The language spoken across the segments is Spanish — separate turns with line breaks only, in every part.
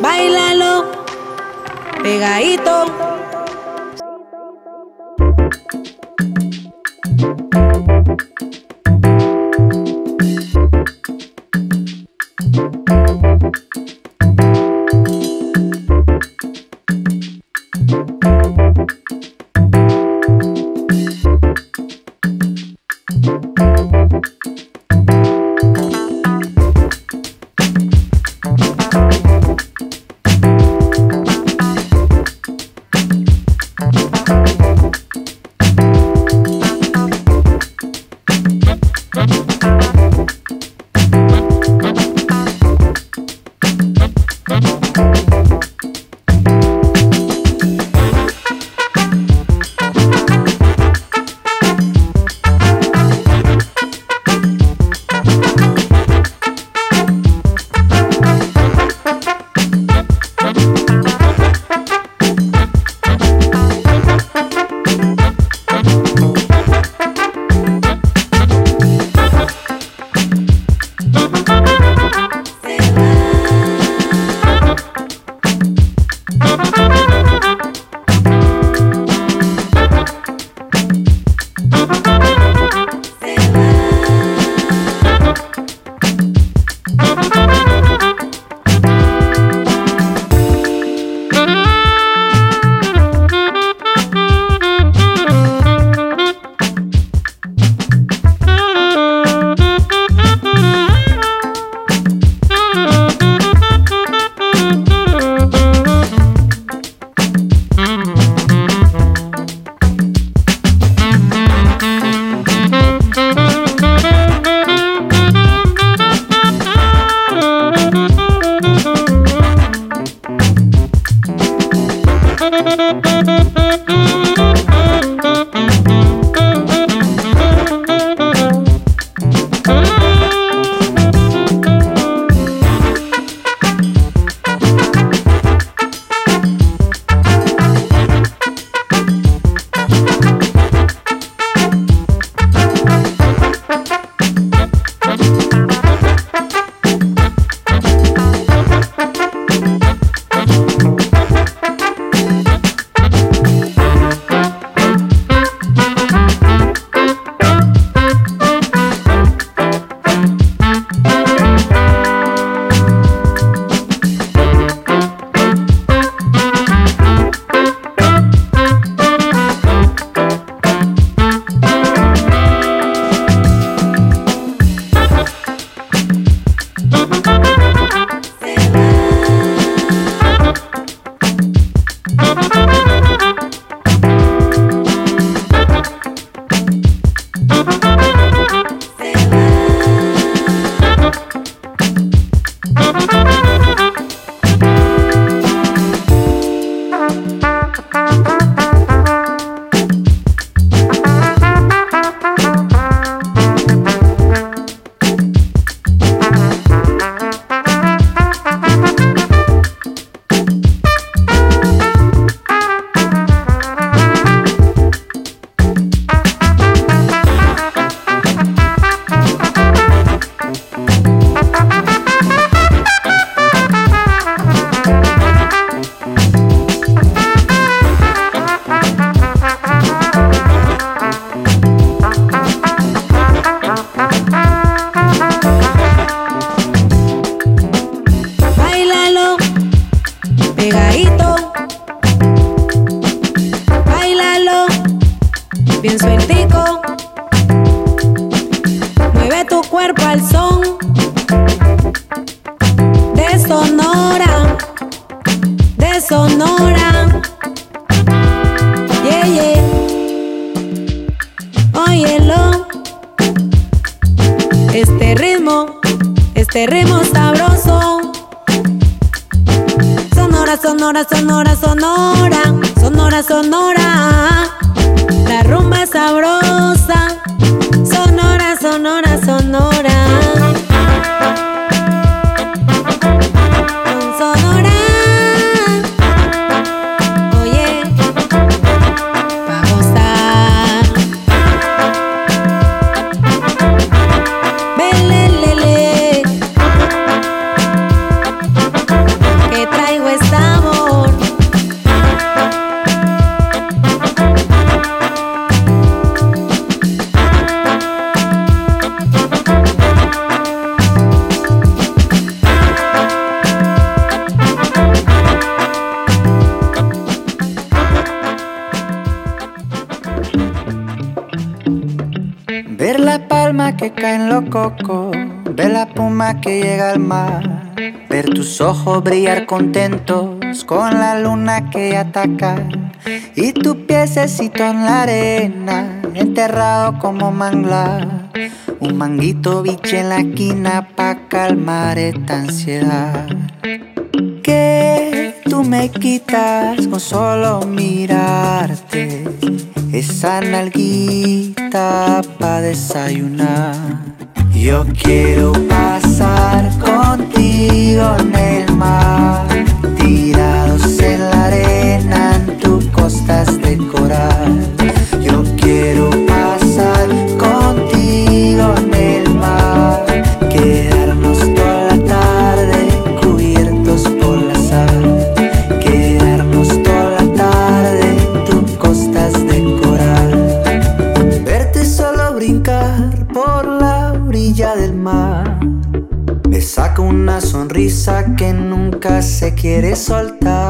Bailalo, pegadito. que
llega al mar, ver tus ojos brillar contentos con la luna que ataca. Y tu piececito en la arena, enterrado como manglar, un manguito biche en la esquina pa calmar esta ansiedad. Que tú me quitas con solo mirarte. Esa nalguita pa desayunar. Yo quiero pasar contigo en el mar. se quiere soltar.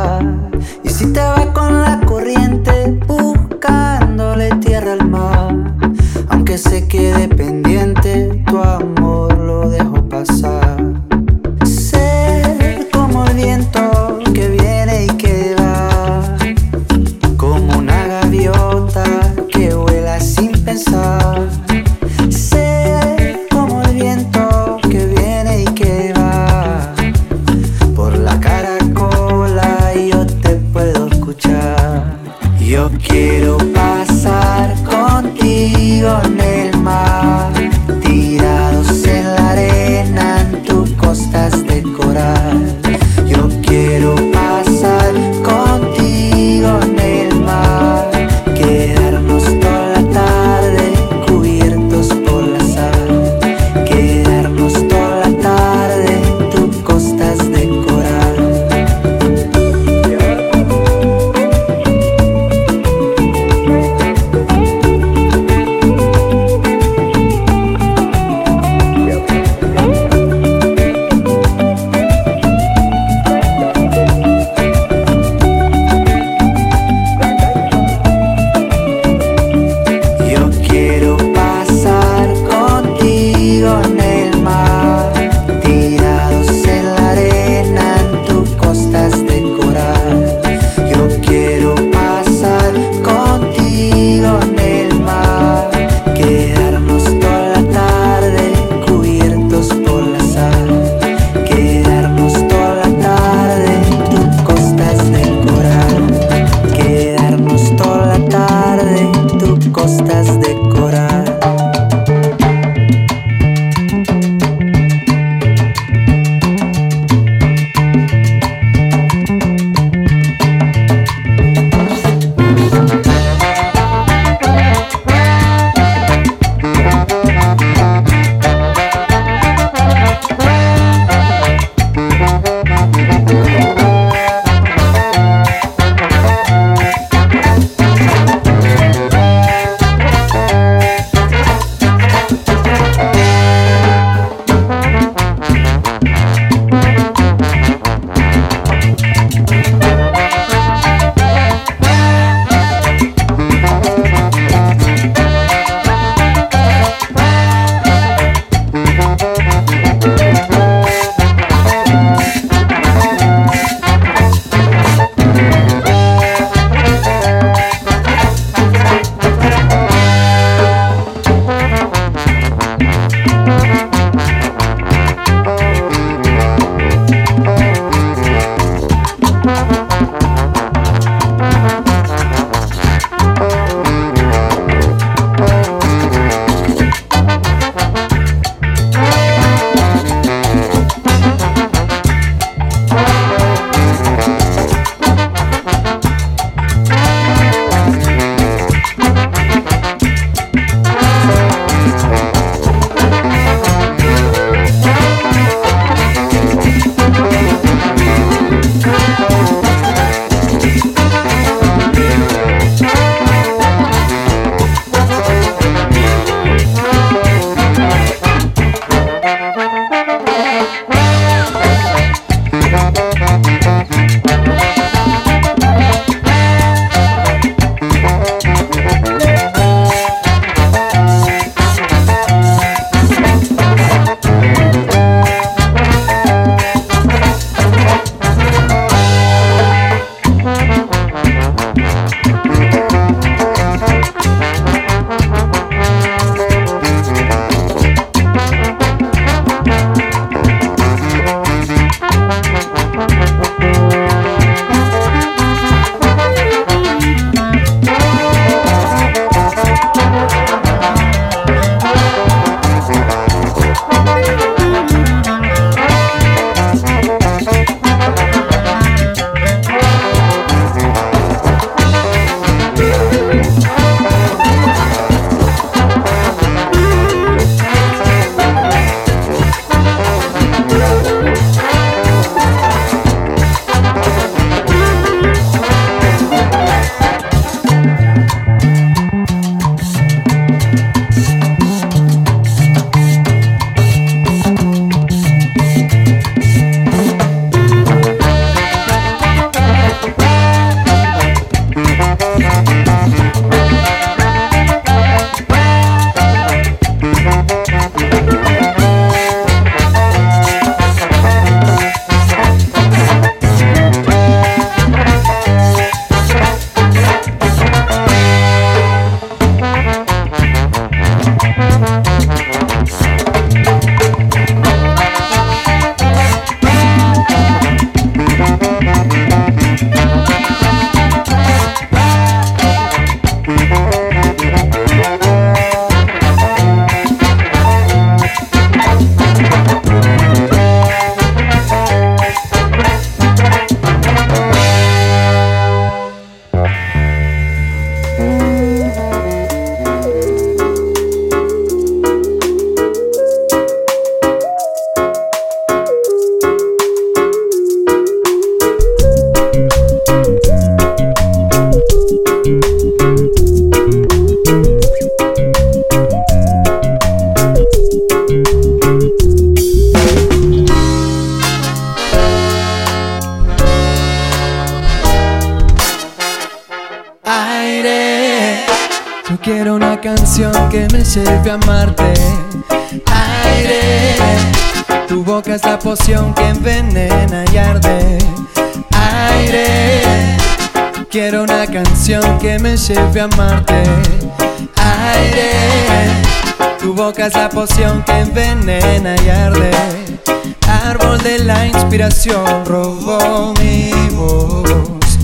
Inspiración robó mi voz.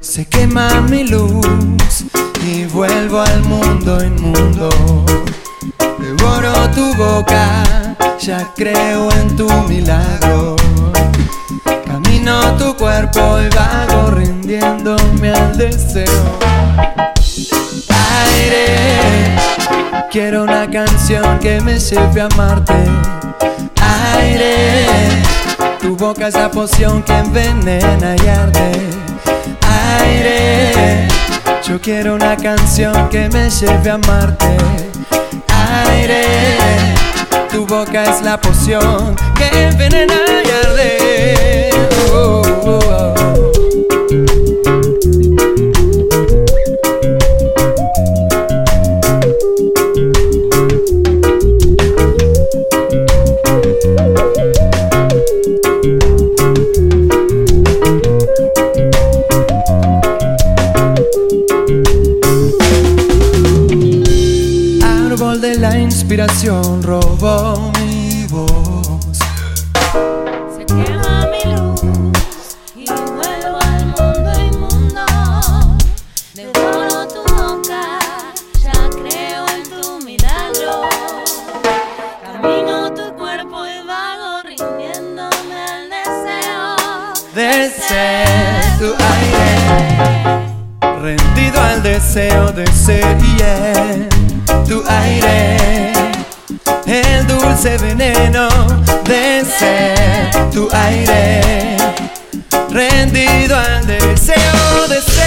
Se quema mi luz y vuelvo al mundo inmundo. Devoro tu boca, ya creo en tu milagro. Camino tu cuerpo y vago rindiéndome al deseo. Aire, quiero una canción que me lleve a amarte. Tu boca es la poción que envenena y arde. Aire, yo quiero una canción que me lleve a amarte. Aire, tu boca es la poción que envenena y arde. Oh, oh, oh. Inspiración robó mi voz.
Se quema mi luz y vuelvo al mundo inmundo. Devoro tu boca, ya creo en tu milagro. Camino tu cuerpo y vago rindiéndome al deseo
de ser tu aire, rendido al deseo de ser y en tu aire, el dulce veneno de ser tu aire, rendido al deseo de ser.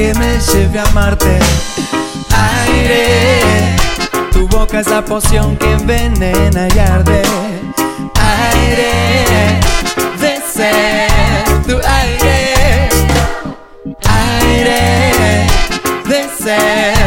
Que me lleve a amarte. Aire, tu boca es la poción que envenena y arde. Aire, de ser tu aire. Aire, de ser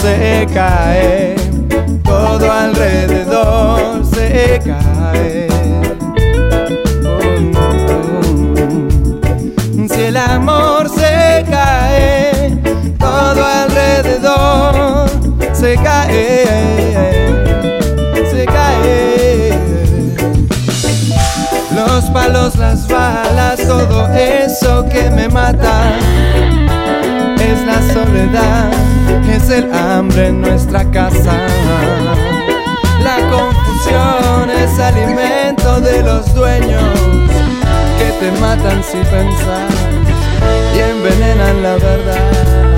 se cae, todo alrededor se cae. Si el amor se cae, todo alrededor se cae, se cae. Los palos, las balas, todo eso que me mata es la soledad, es el hambre en nuestra casa. La confusión es alimento de los dueños que te matan sin pensar y envenenan la verdad.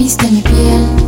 пісня не п'є.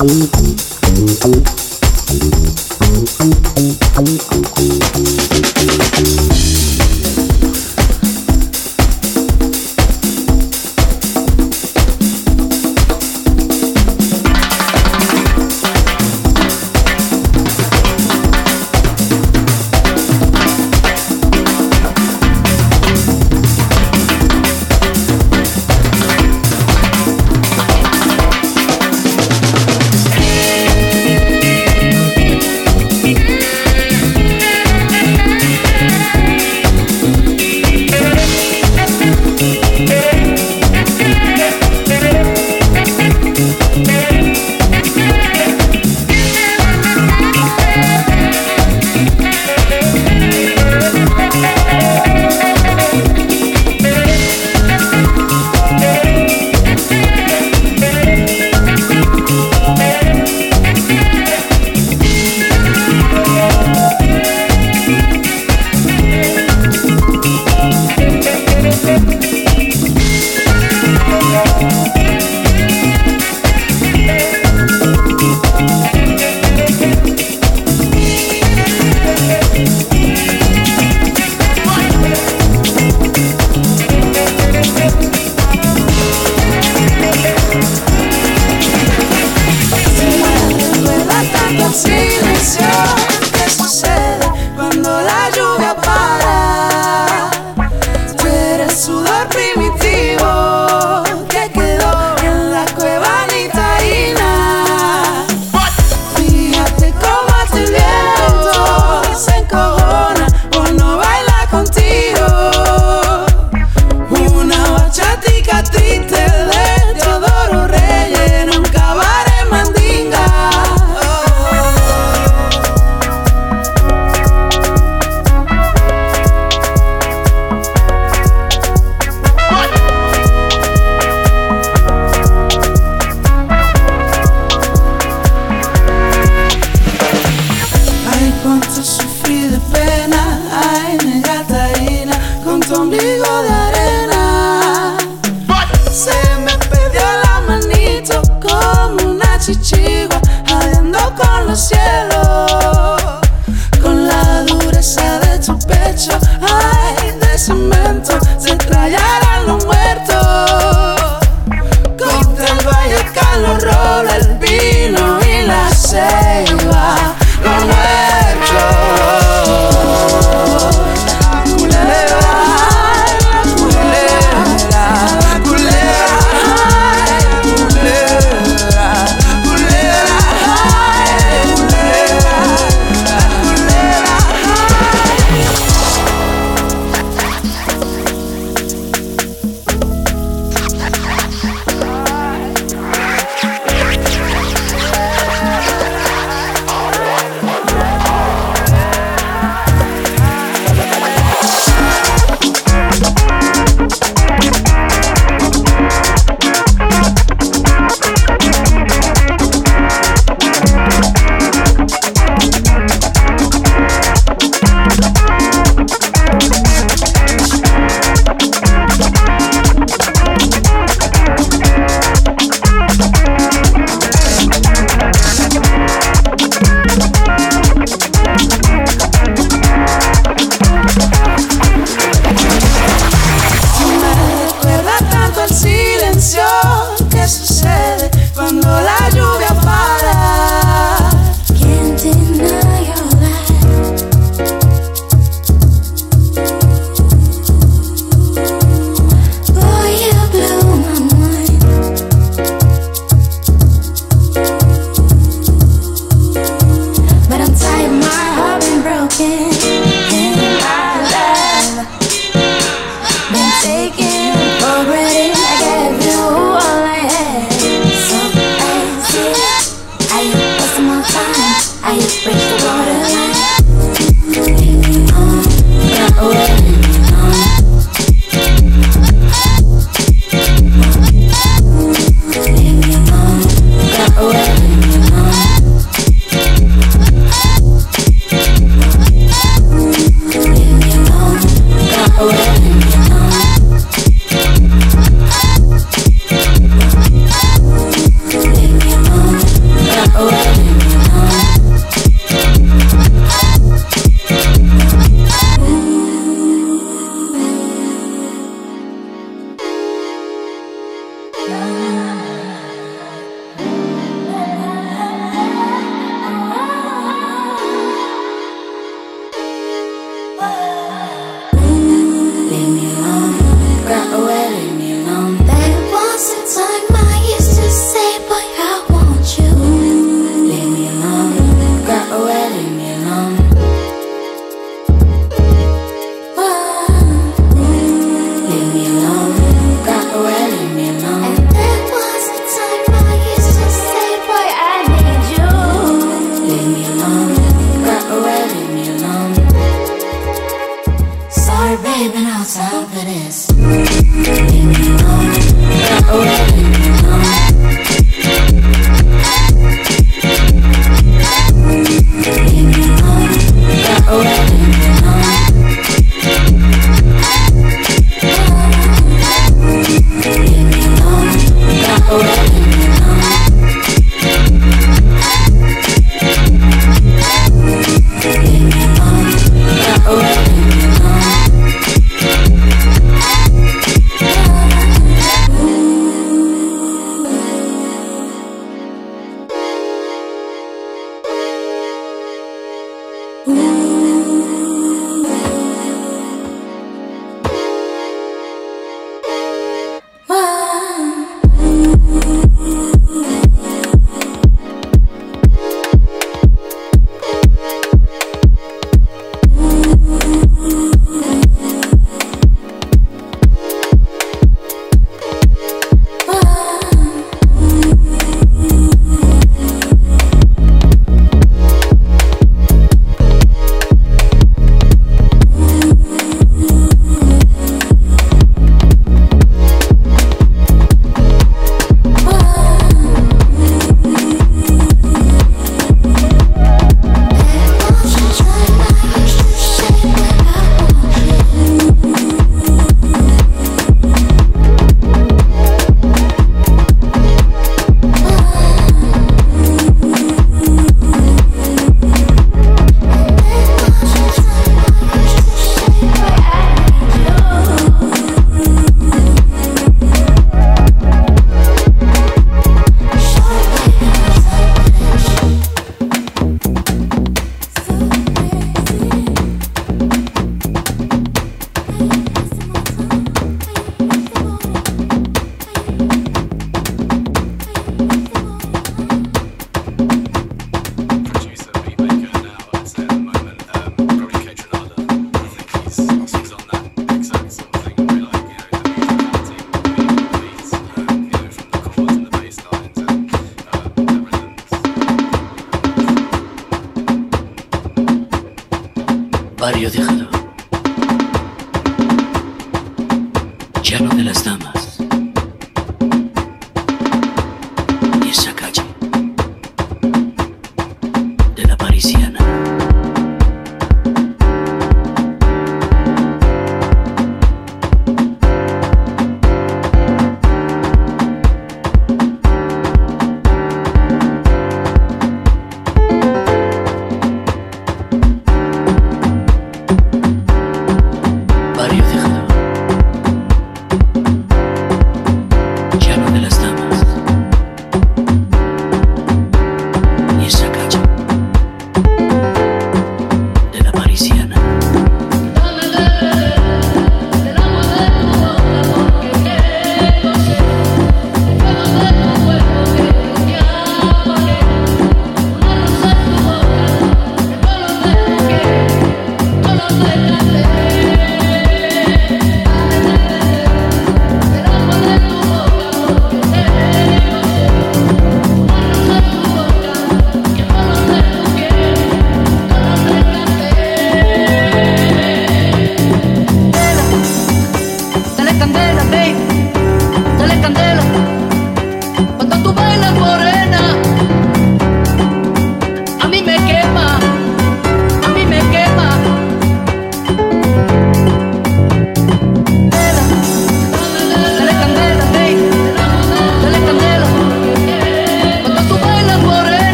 Ooh.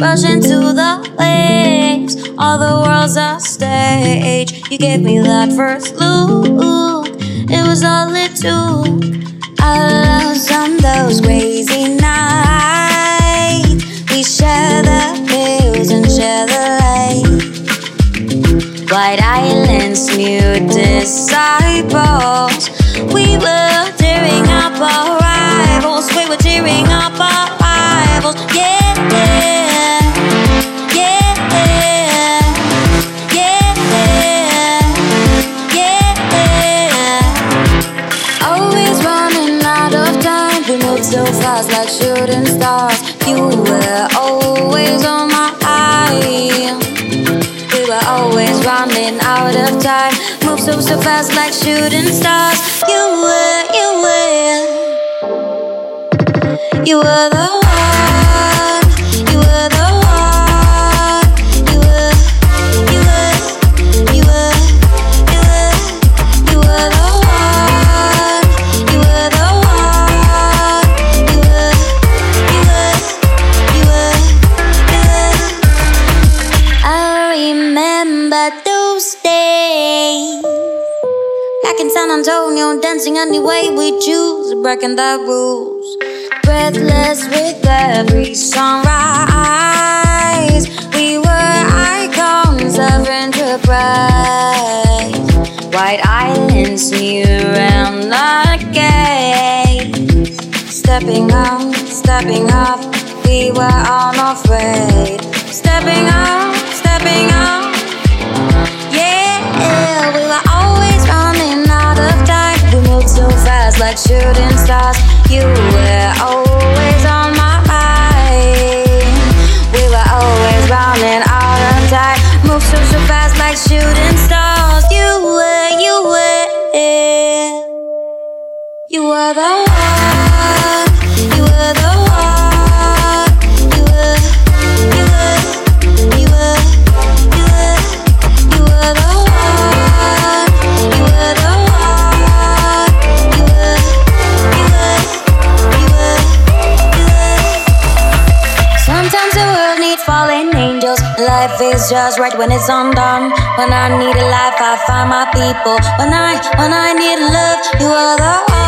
Rushing into the waves. All the world's a stage. You gave me that first look, it was all it took. I lost on those crazy nights. We share the pills and share the light. White Islands, new disciples. We were tearing up our rivals. We were tearing up our rivals. Yeah, shooting stars. You were always on my eye. We were always running out of time. Move so so fast like shooting stars. You were, you were, you were the Any way we choose, breaking the rules. Breathless with every sunrise. We were icons of enterprise. White Islands, new and the gate. Stepping out, stepping up, we were unafraid. Stepping out, stepping out. Shooting stars. You were always on my mind. We were always running out of time. Moved so so fast like shooting stars. You were, you were, you were the one. Life is just right when it's undone. When I need a life, I find my people. When I, when I need love, you are the one.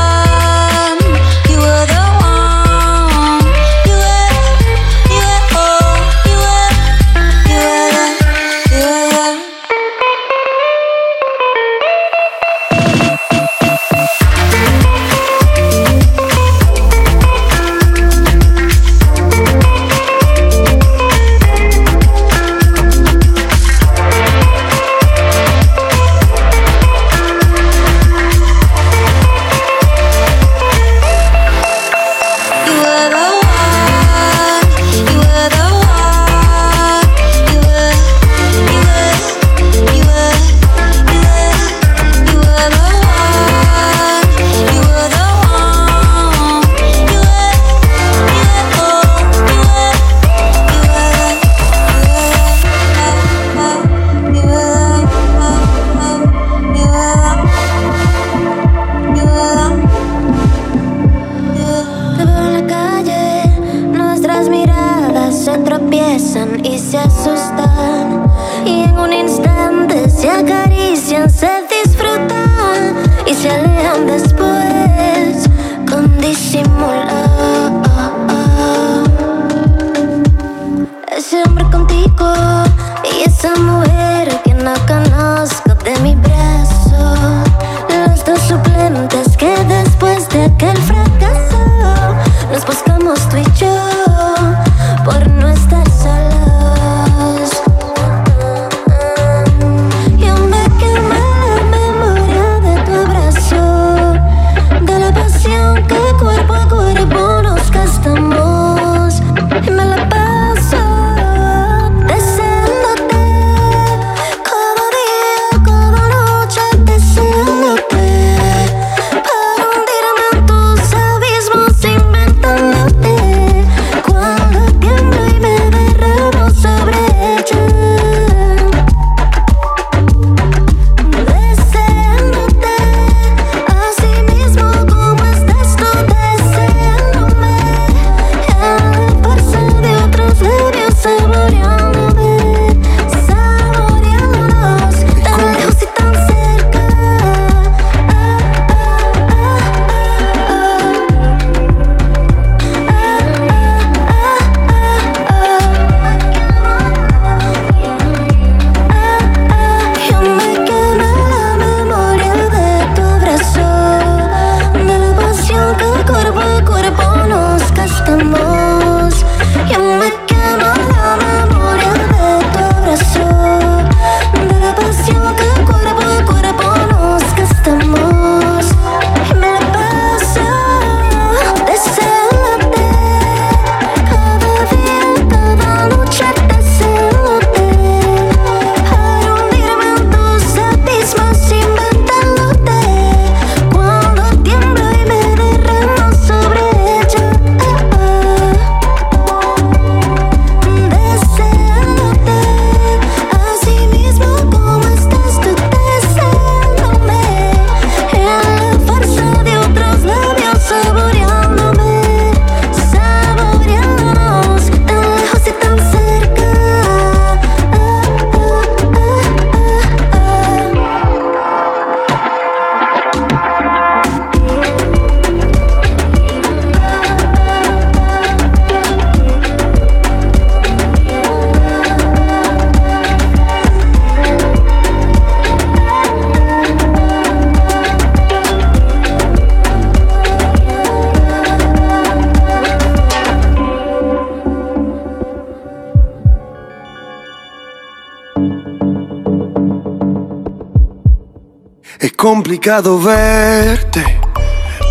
Complicado verte,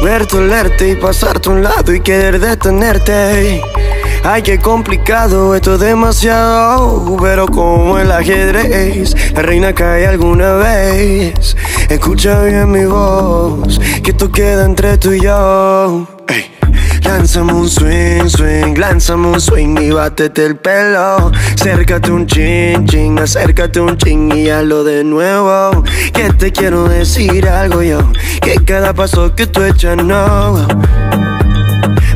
verte, olerte y pasarte a un lado y querer detenerte. Ay, qué complicado, esto es demasiado. Pero como el ajedrez, la reina cae alguna vez. Escucha bien mi voz, que esto queda entre tú y yo. Lánzame un swing, swing, lánzame un swing y bátete el pelo. Acércate un chin, chin, acércate un chin y hazlo de nuevo. Que te quiero decir algo yo, que cada paso que tú echas no.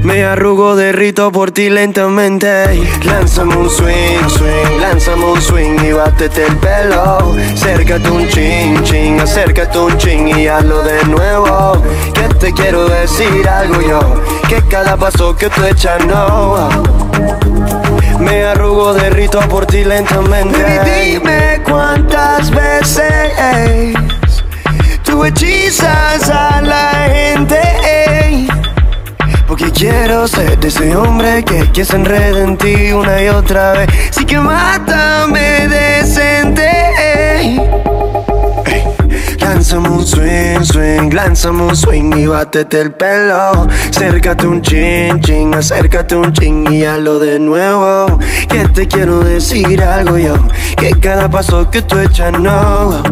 Me arrugo, derrito por ti lentamente. Lánzame un swing, swing, lánzame un swing y bátete el pelo. Acércate un chin, chin, acércate un chin y hazlo de nuevo. Que te quiero decir algo yo, que cada paso que tú echas no. Me arrugo, derrito por ti lentamente. Dime cuántas veces tú hechizas a la gente. Quiero ser de ese hombre que, que se enreda en ti una y otra vez. Sí que mátame decente. Ey. Lánzame un swing, swing, lánzame un swing y bátete el pelo. Acércate un chin, chin, acércate un chin y hazlo de nuevo. Que te quiero decir algo yo, que cada paso que tú echas no.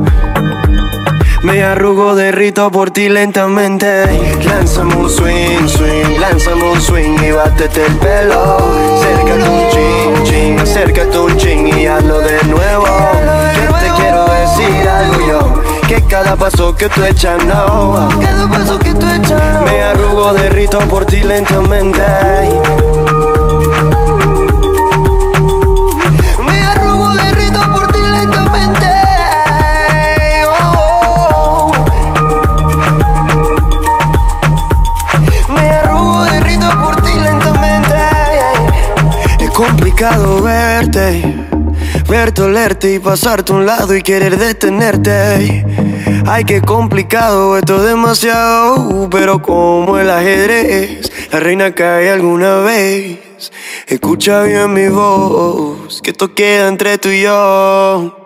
Me arrugo, derrito por ti lentamente. Lánzame un swing, swing, lánzame un swing y bátete el pelo. Acércate un chin, chin, acércate un chin y hazlo de nuevo. Que te quiero decir algo yo, que cada paso que tú echas no. Cada paso que tú echas Me arrugo, derrito por ti lentamente. Complicado verte, verte, olerte y pasarte a un lado y querer detenerte. Ay, qué complicado, esto es demasiado. Pero como el ajedrez, la reina cae alguna vez. Escucha bien mi voz, que esto queda entre tú y yo.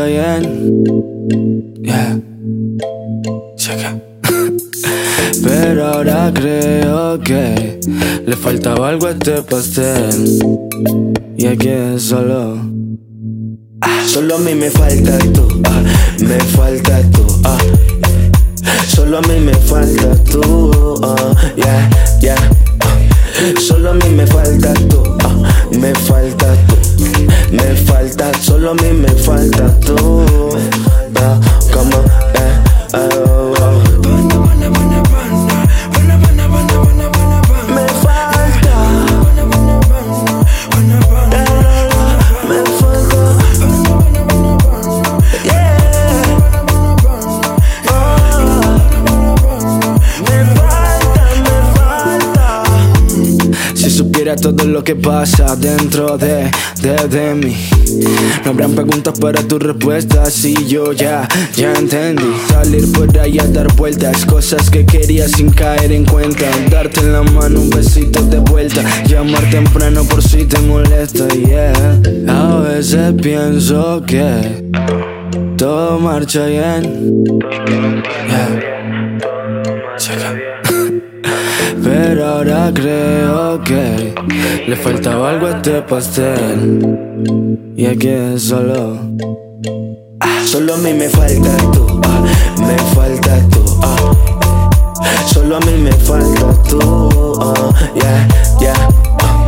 Bien.
Yeah. Checa. Pero ahora creo que le faltaba algo a este pastel. Y aquí solo.
Ah, solo a mí me falta
pasa dentro de, de, de mí No habrán preguntas para tus respuestas Si yo ya, ya entendí. Salir por ahí a dar vueltas Cosas que quería sin caer en cuenta. Darte en la mano un besito de vuelta. Llamar temprano por si te molesta, yeah. A veces pienso que Todo marcha bien. Ahora creo que le faltaba algo a este pastel. Y aquí solo.
Solo a mí me falta tú, ah, me falta tú, ah. Solo a mí me falta tú, ah, yeah, yeah. ah.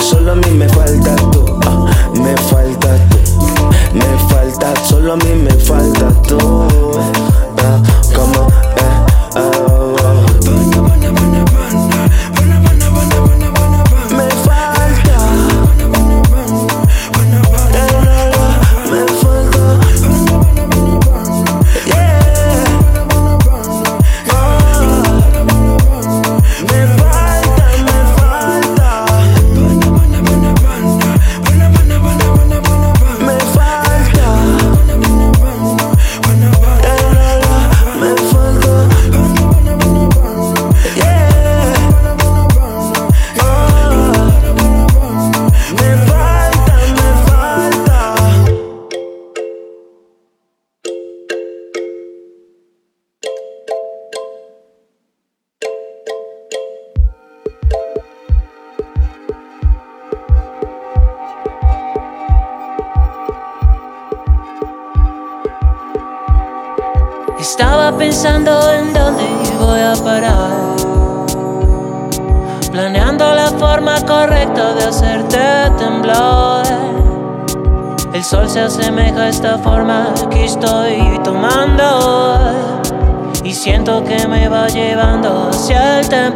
Solo a mí me falta
understand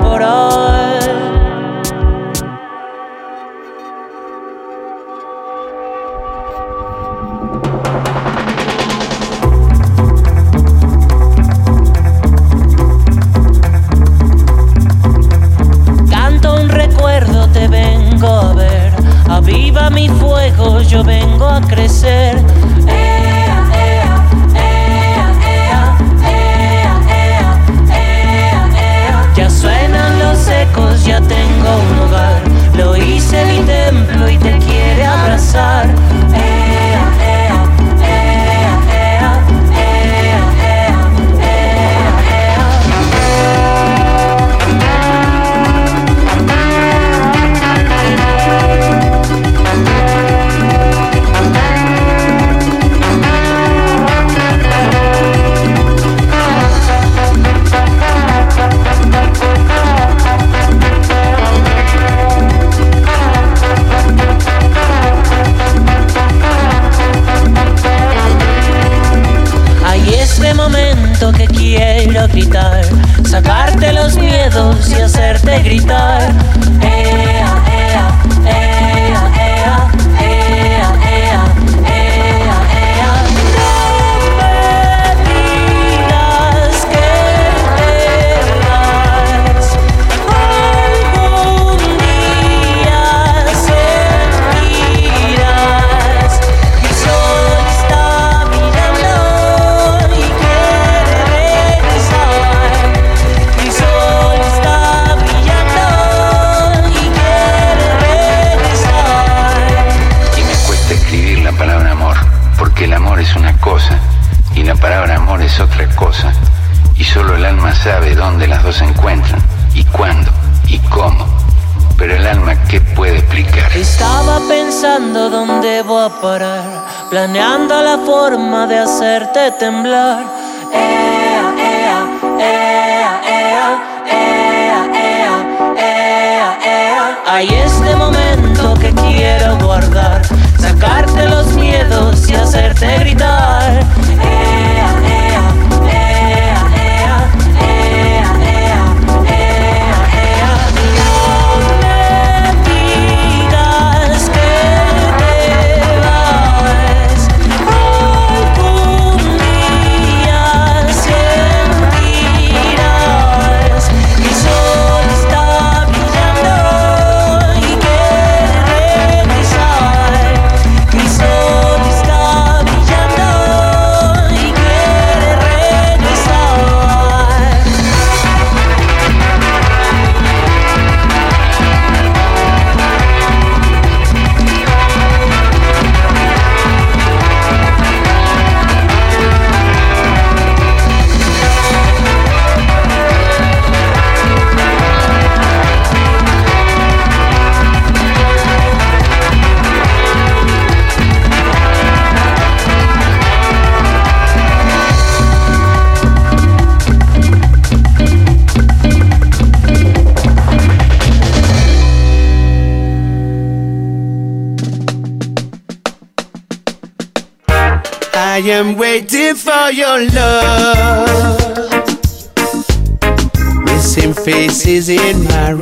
your love. Missing faces in my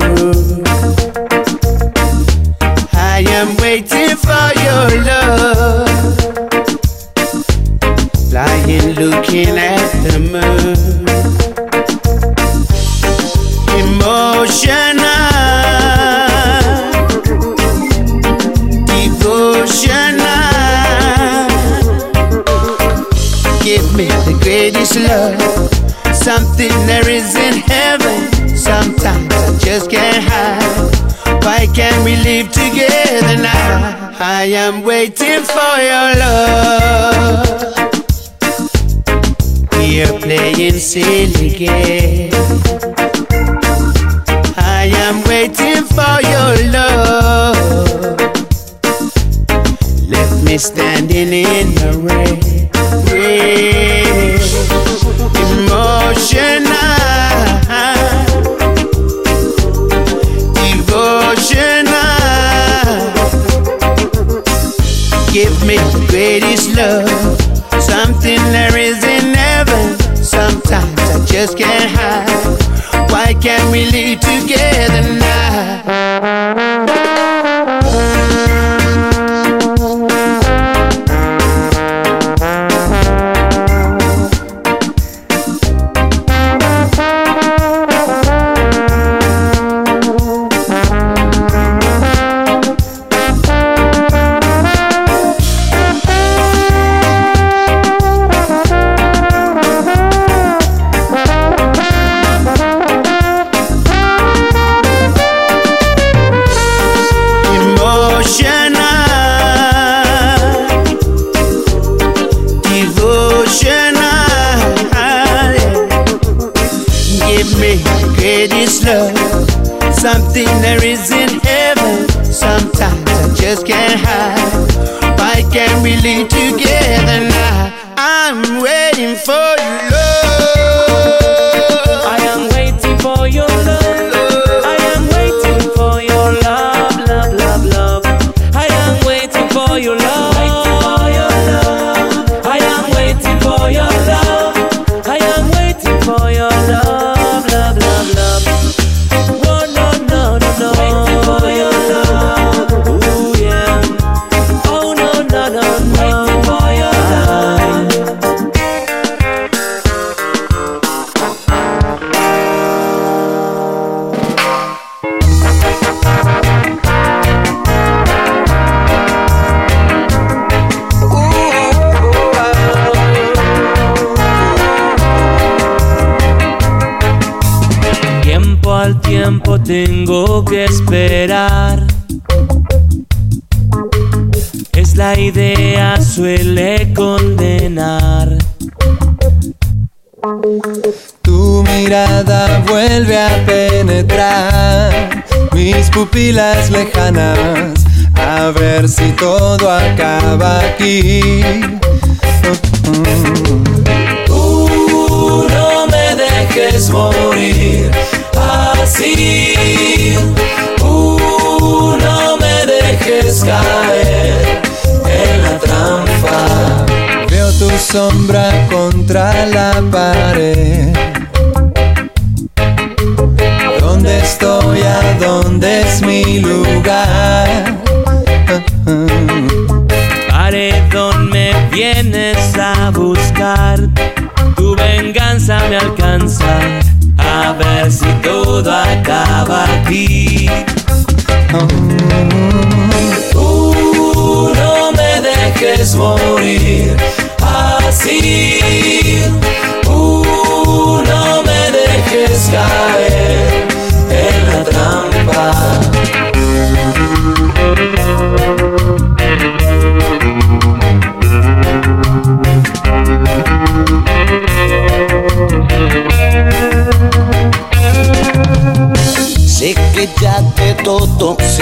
pupilas lejanas a ver si todo acaba aquí.
Tú no me dejes morir así. Tú no me dejes caer en la trampa.
Veo tu sombra contra la pared.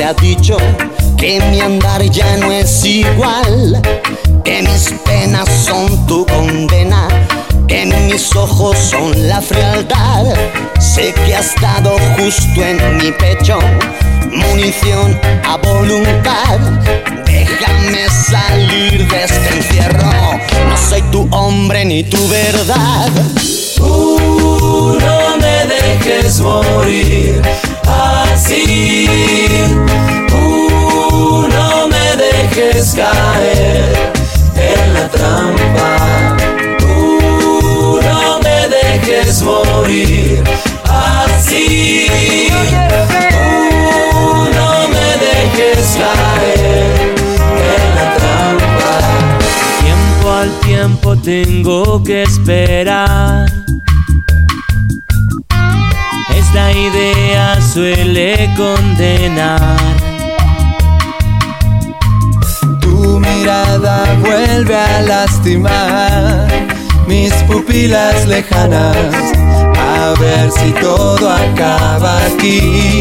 Ha dicho, que mi andar ya no es igual, que mis penas son tu condena, que mis ojos son la frialdad. Sé que has estado justo en mi pecho, munición a voluntad. Déjame salir de este encierro, no soy tu hombre ni tu verdad.
Tú no me dejes morir así. Caer en la trampa. Tú no me dejes morir así. Tú no me dejes caer en la trampa. Tiempo al tiempo tengo que esperar. Esta idea suele condenar.
Tu mirada vuelve a lastimar mis pupilas lejanas. A ver si todo acaba aquí.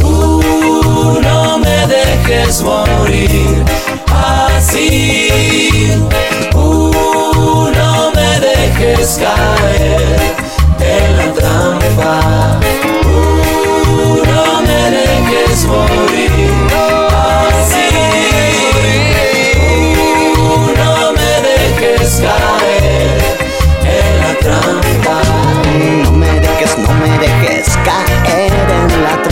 Tú no me dejes morir así. No me dejes caer en la trampa. No me dejes morir la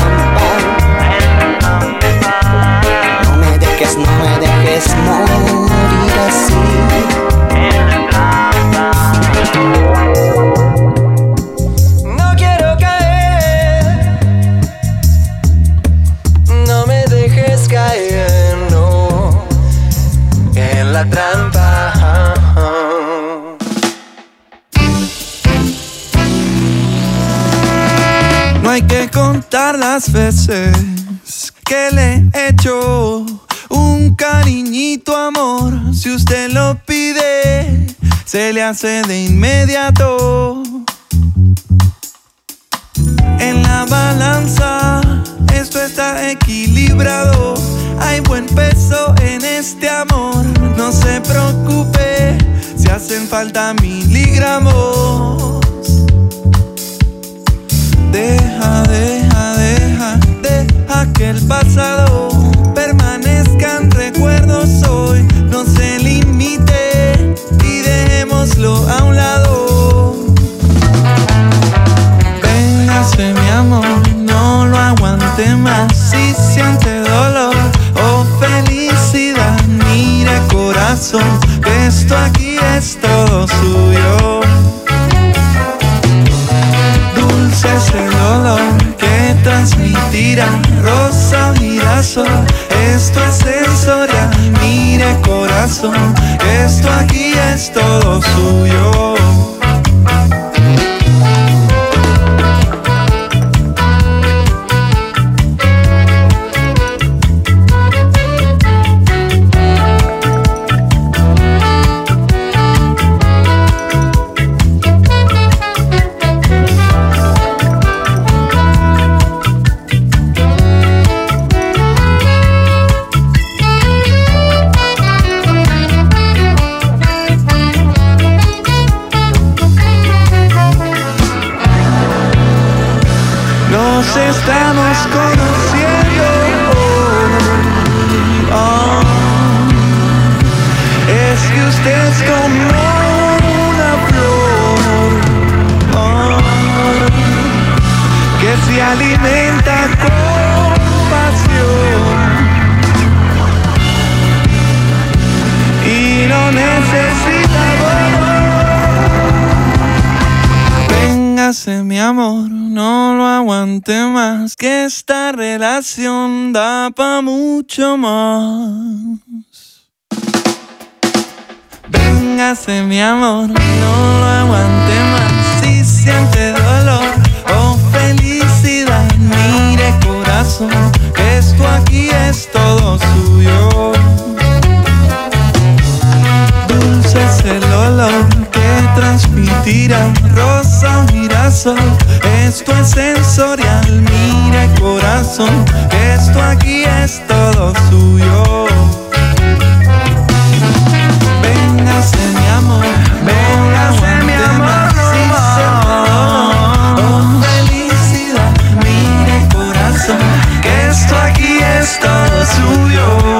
las veces que le he hecho un cariñito amor. Si usted lo pide, se le hace de inmediato. En la balanza, esto está equilibrado. Hay buen peso en este amor. No se preocupe si hacen falta miligramos. Deja, deja, deja, que el pasado permanezca en recuerdos hoy. No se limite y dejémoslo a un lado. Véngase mi amor, no lo aguante más. Si siente dolor o felicidad, mire corazón, que esto aquí es todo suyo. Que transmitirá rosa girasol. Esto es sensorial, mire corazón, esto aquí es todo suyo. Mucho más. Véngase mi amor, no lo aguante más. Si siente dolor o felicidad, mire corazón, esto aquí es todo suyo. Dulce es el olor que transmitirá rosa girasol. Esto es sensorial, mire corazón, que esto aquí es todo suyo. Véngase mi amor, véngase mi amor, si felicidad, mire corazón, que esto aquí es todo suyo.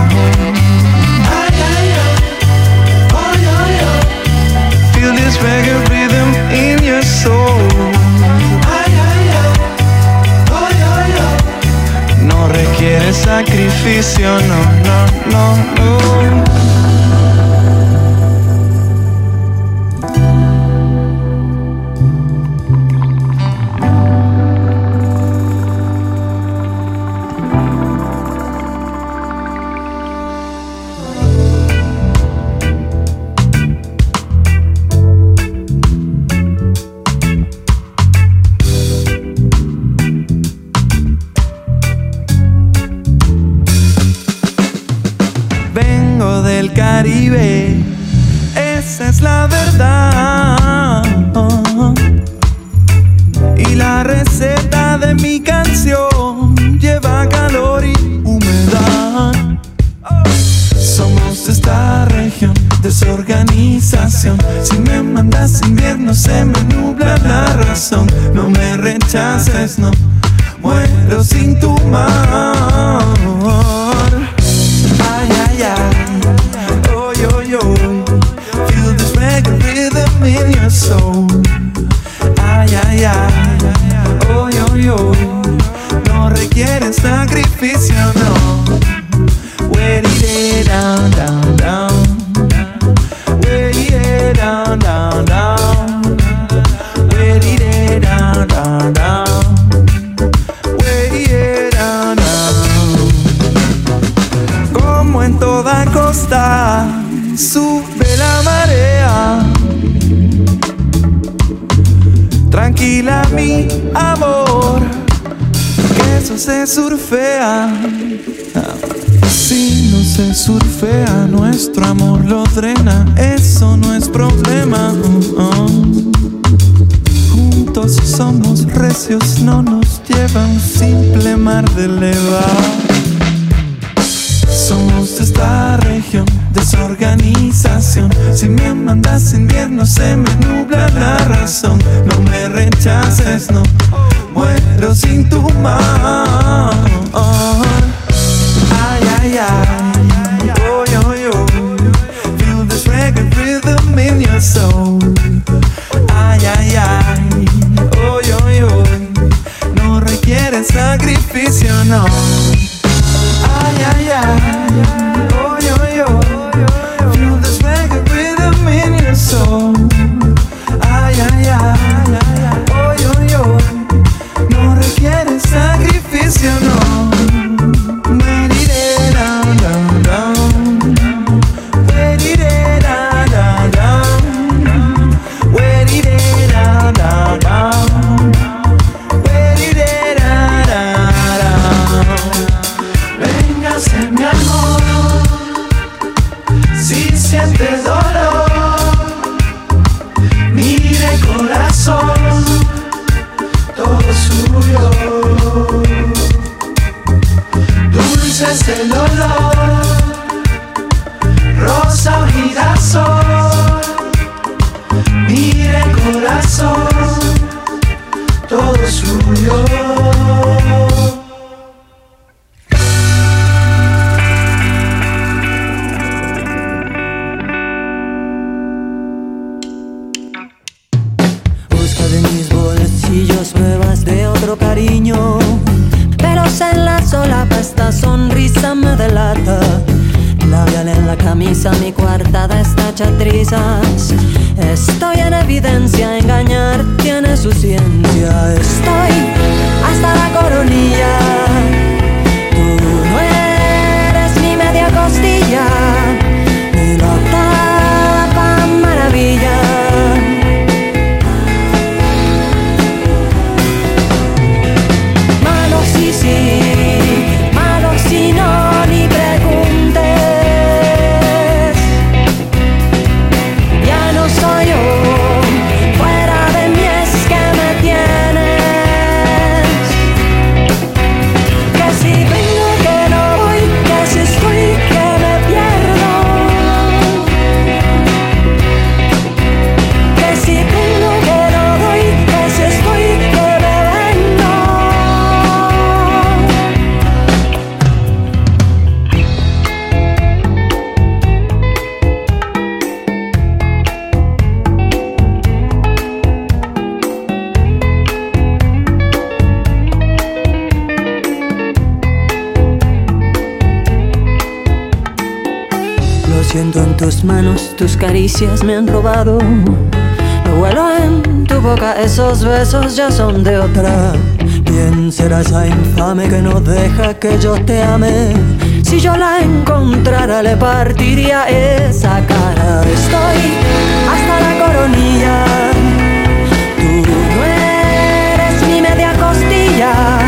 sacrificio, no, no, no, no. Nubla la razón. No me rechaces, no. Muero sin tu amor. Ay, ay, ay. Oh, yo, yo. Feel this reggae rhythm in your soul. Se surfea. Si no se surfea, nuestro amor lo drena. Eso no es problema. Juntos somos recios, no nos lleva un simple mar de leva. Somos de esta región, desorganización. Si me mandas invierno, se me nubla la razón. No me rechaces, no. Muero sin tu amor. Ay, ay, ay. Oh, yo, yo. Feel this rhythm in your soul. Ay, ay, ay. Oh, yo, yo. No requiere sacrificio, no.
caricias me han robado. Lo vuelo en tu boca, esos besos ya son de otra. ¿Quién será esa infame que no deja que yo te ame? Si yo la encontrara le partiría esa cara. Estoy hasta la coronilla. Tú no eres mi media costilla.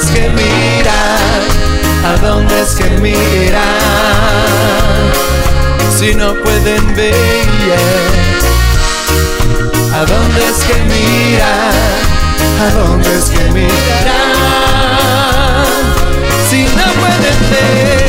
es que miran? ¿A
dónde es que miran? Si no pueden ver, ¿a dónde es que miran? ¿A dónde es que miran? Si no pueden ver.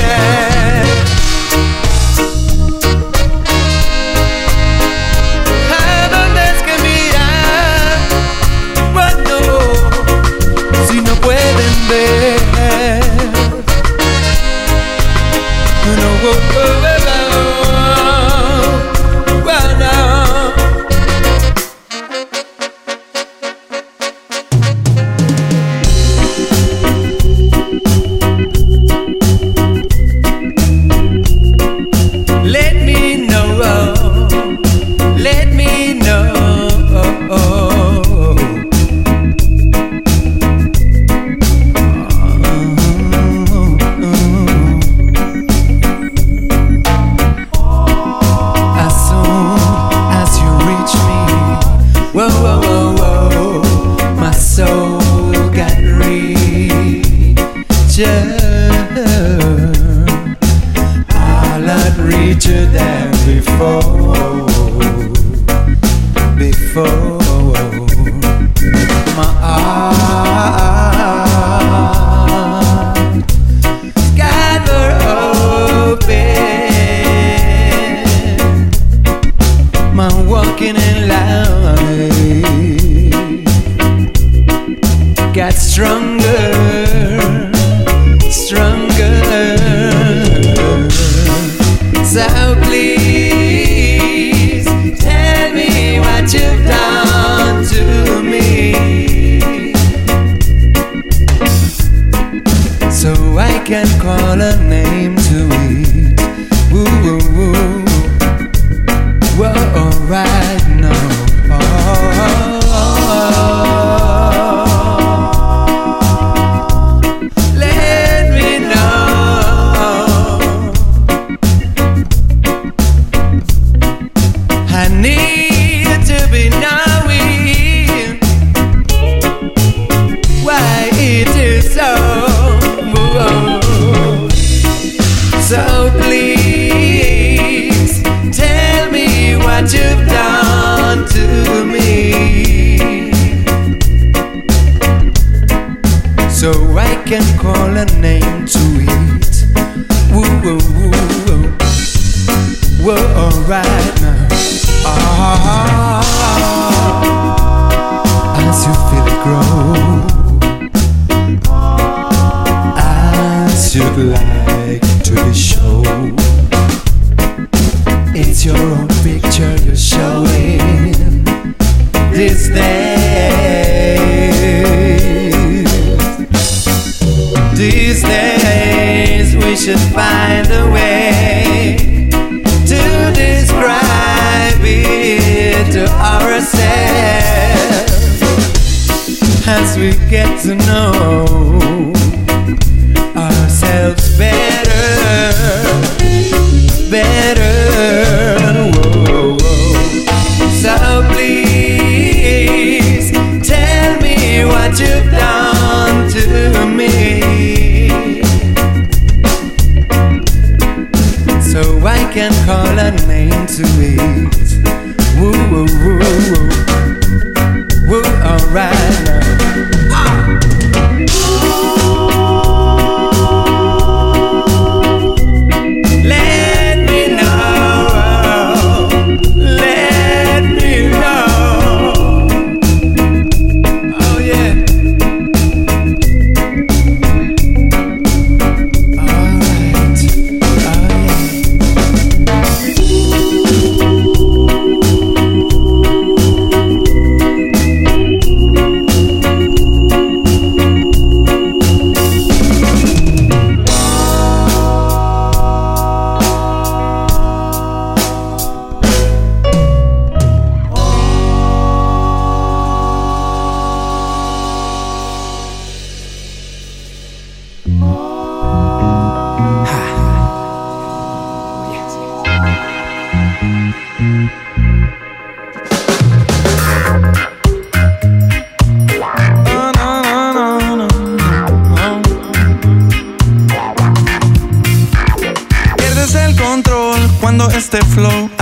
whoa, whoa.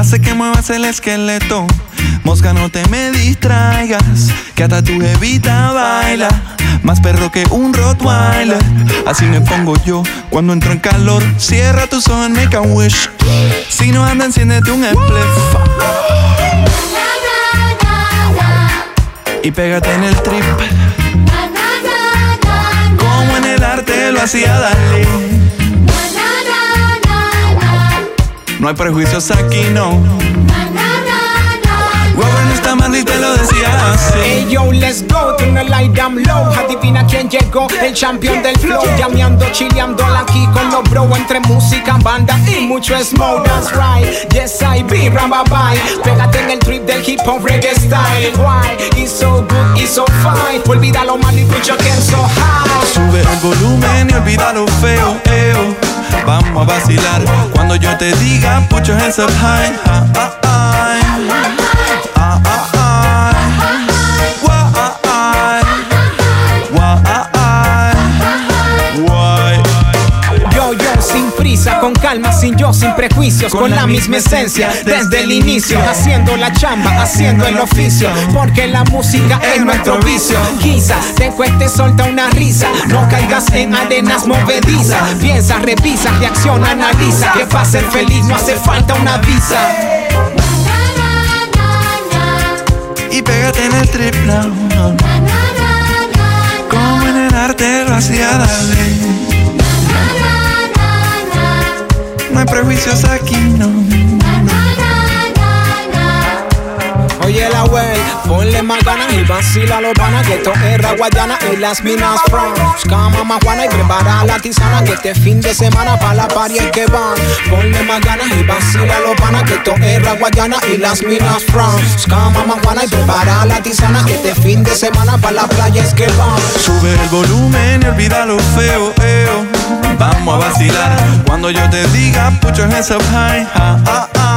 Hace que muevas el esqueleto. Mosca, no te me distraigas, que hasta tu jevita baila. Más perro que un Rottweiler. Así me pongo yo cuando entro en calor. Cierra tus ojos, make a. Si no anda, enciéndete un spliff. Y pégate en el trip. Como en el arte lo hacía Dalí. No hay prejuicios aquí, no. Huevo no está mal y te lo decía así.
Hey yo, let's go, turn the light down low. Adivina quién llegó, el champion del flow. Llameando, chileando aquí con los bro. Entre música, banda y mucho smoke. That's right, yes I be, ramba bye. Pégate en el trip del hip hop reggae style. Why? It's so good, it's so fine. Olvida lo malo y put your hands so high.
Sube el volumen y olvida lo feo, eo. Vamos a vacilar cuando yo te diga put your hands up high.
Con calma, sin yo, sin prejuicios, con, la misma esencia desde el inicio, haciendo la chamba, haciendo el oficio, porque la música es nuestro vicio. Quizás te cueste solta una risa, no caigas en arenas movedizas. Piensa, revisa, reacciona, analiza, que para ser feliz no hace falta una visa.
Y pégate en el trip now. Como en el arte lo hacía Dalí. No hay prejuicios aquí, no.
Oye la wey, ponle más ganas y vacila los panas que esto es Raguayana y las minas from Buscama más Juana y prepara la tisana que este fin de semana para la party es que van Ponle más ganas y vacila los panas que esto es Raguayana y las minas from Buscama más Juana y prepara la tisana que este fin de semana para la playa es que van
Sube el volumen y olvida lo feo, eo. Vamos a vacilar cuando yo te diga put your hands up high.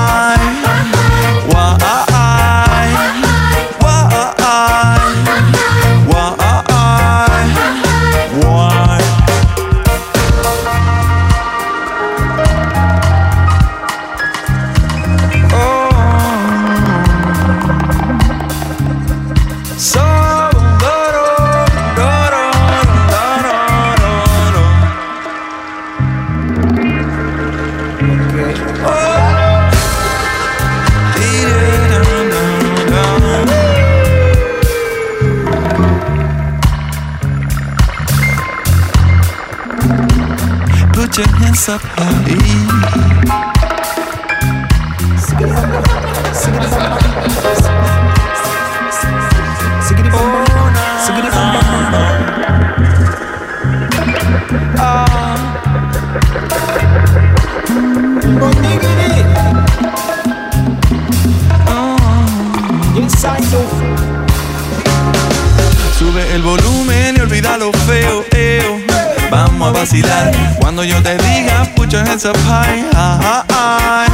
Sube el volumen y olvida lo feo, eo. Vamos a vacilar cuando yo te diga put your hands up high. Ah, ah, ah.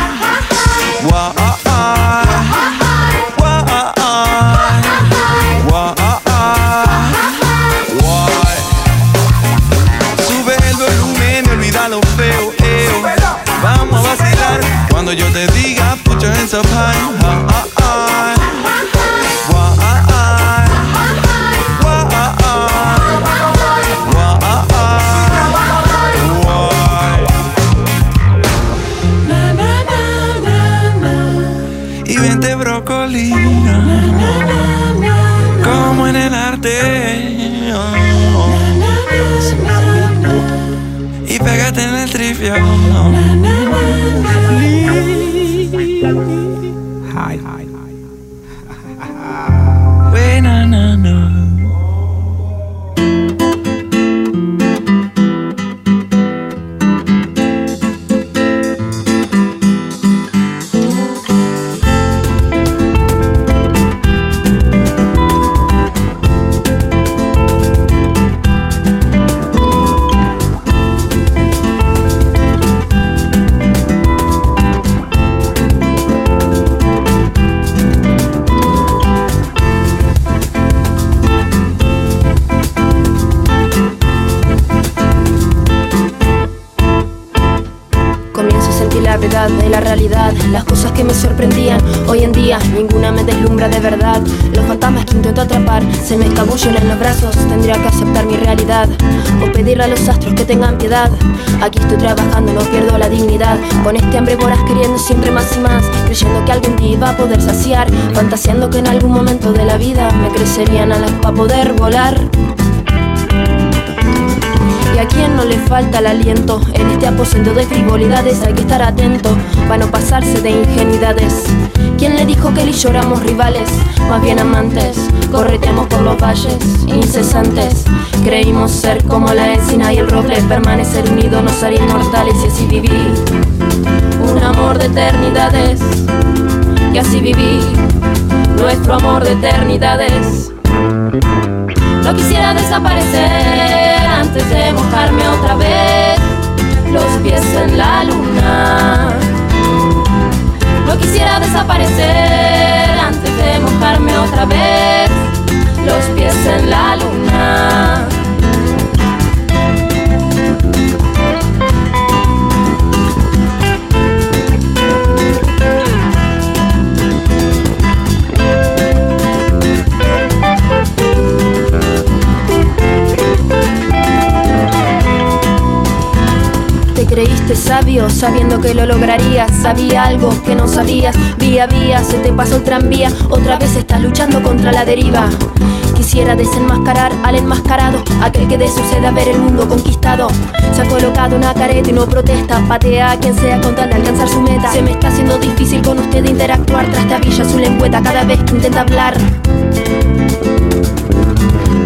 Sube el volumen y olvida lo feo, eo. Vamos a vacilar cuando yo te diga put your hands.
De verdad. Los fantasmas que intento atrapar se me escabullen en los brazos. Tendría que aceptar mi realidad o pedirle a los astros que tengan piedad. Aquí estoy trabajando, no pierdo la dignidad. Con este hambre voraz queriendo siempre más y más, creyendo que algún día iba a poder saciar, fantaseando que en algún momento de la vida me crecerían alas para poder volar. Quien no le falta el aliento. En este aposento de frivolidades hay que estar atento Para no pasarse de ingenuidades. ¿Quién le dijo que él y yo rivales? Más bien amantes. Correteamos por los valles incesantes. Creímos ser como la encina y el roble Permanecer unidos nos haría inmortales y así viví. Un amor de eternidades Y así viví. Nuestro amor de eternidades. No quisiera desaparecer antes de mojarme otra vez los pies en la luna. No quisiera desaparecer antes de mojarme otra vez los pies en la luna. Sabio sabiendo que lo lograrías. Sabía algo que no sabías. Vía vía se te pasó el tranvía. Otra vez estás luchando contra la deriva. Quisiera desenmascarar al enmascarado, aquel que de sucede ver el mundo conquistado. Se ha colocado una careta y no protesta. Patea a quien sea con tal de alcanzar su meta. Se me está haciendo difícil con usted interactuar. Trastabilla su lengüeta cada vez que intenta hablar.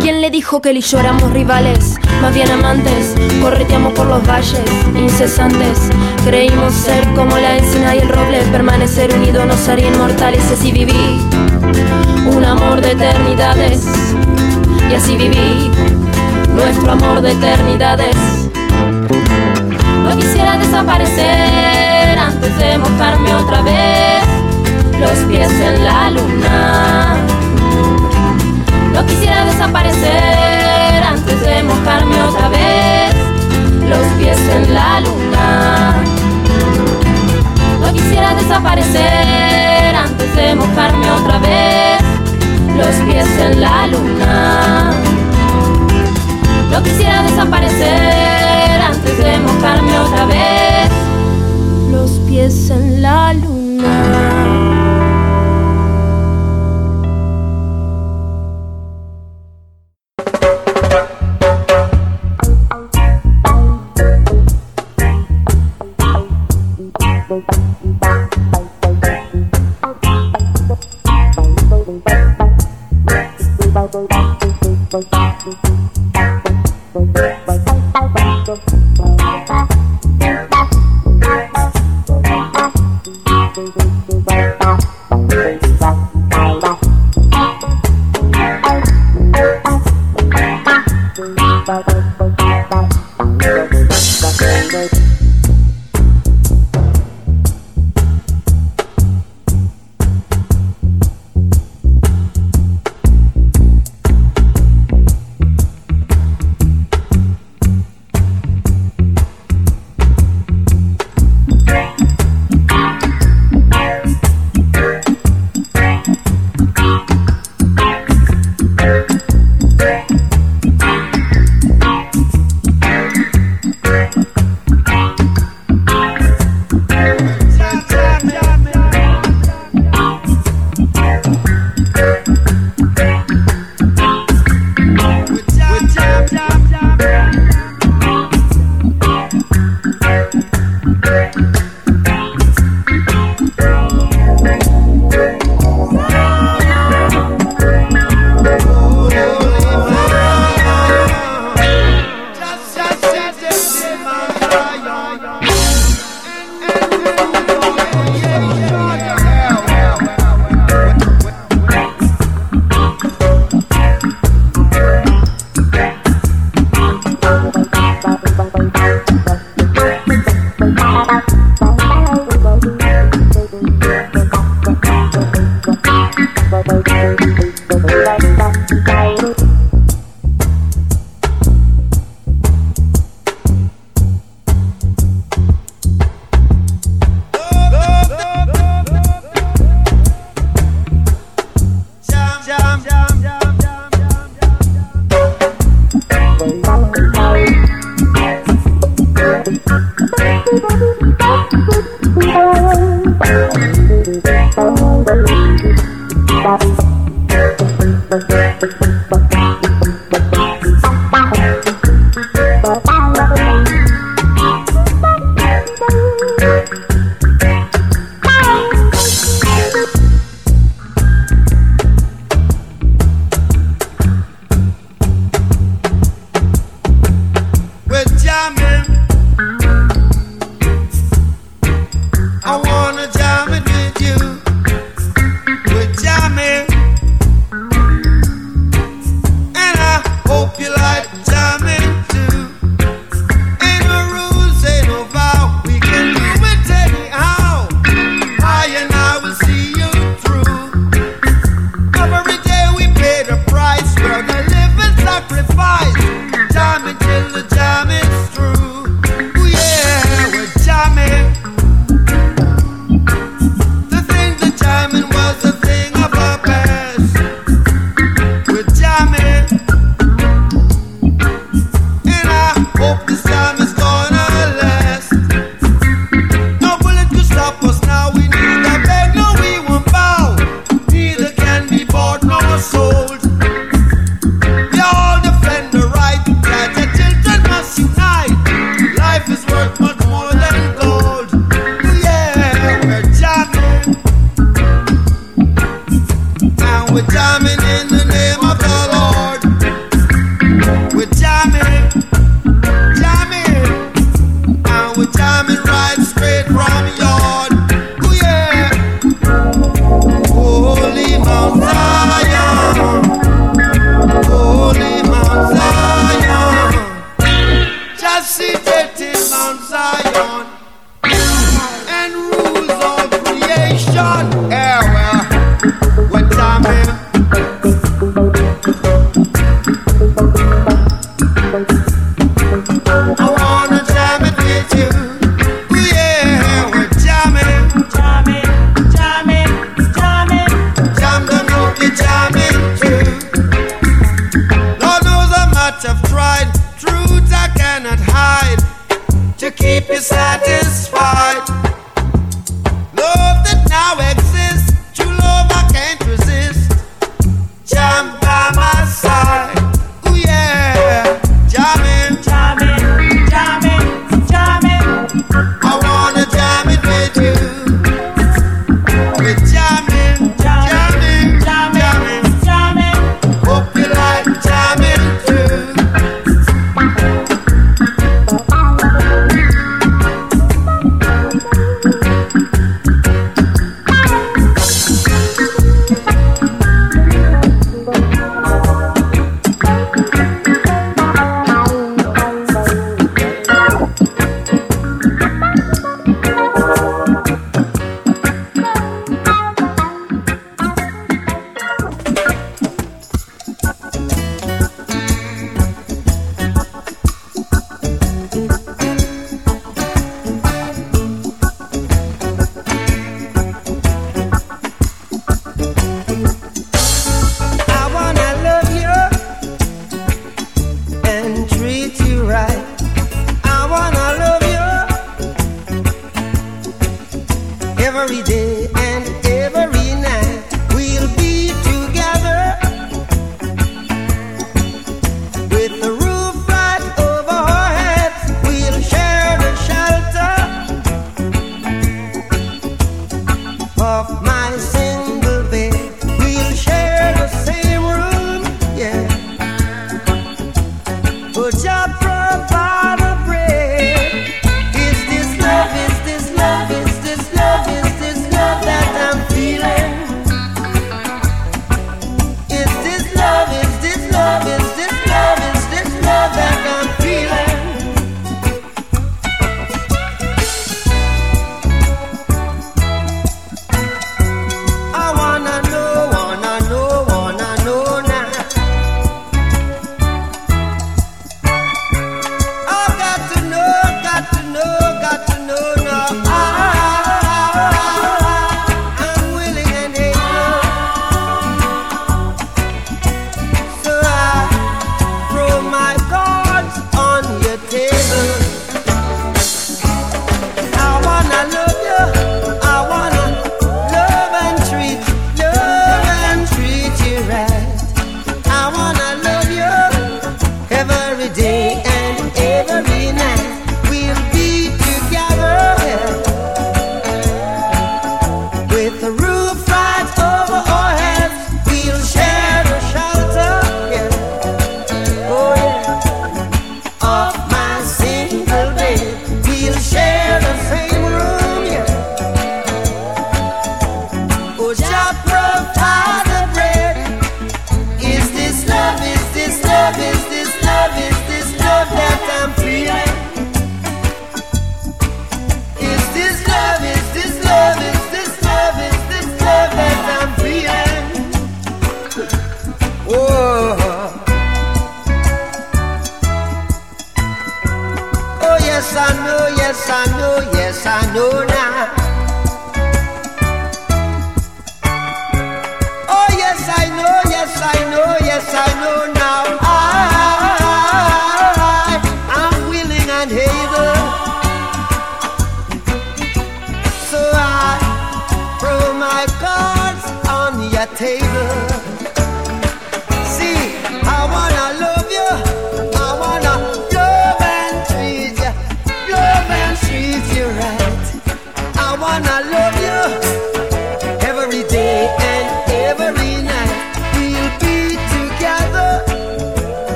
¿Quién le dijo que él y yo éramos rivales? Más bien amantes, correteamos por los valles incesantes. Creímos ser como la encina y el roble, permanecer unidos nos haría inmortales y así viví. Un amor de eternidades, y así viví. Nuestro amor de eternidades. No quisiera desaparecer antes de mojarme otra vez los pies en la luna. No quisiera desaparecer de mojarme otra vez los pies en la luna. No quisiera desaparecer antes de mojarme otra vez los pies en la luna. No quisiera desaparecer antes de mojarme otra vez los pies en la luna.
我家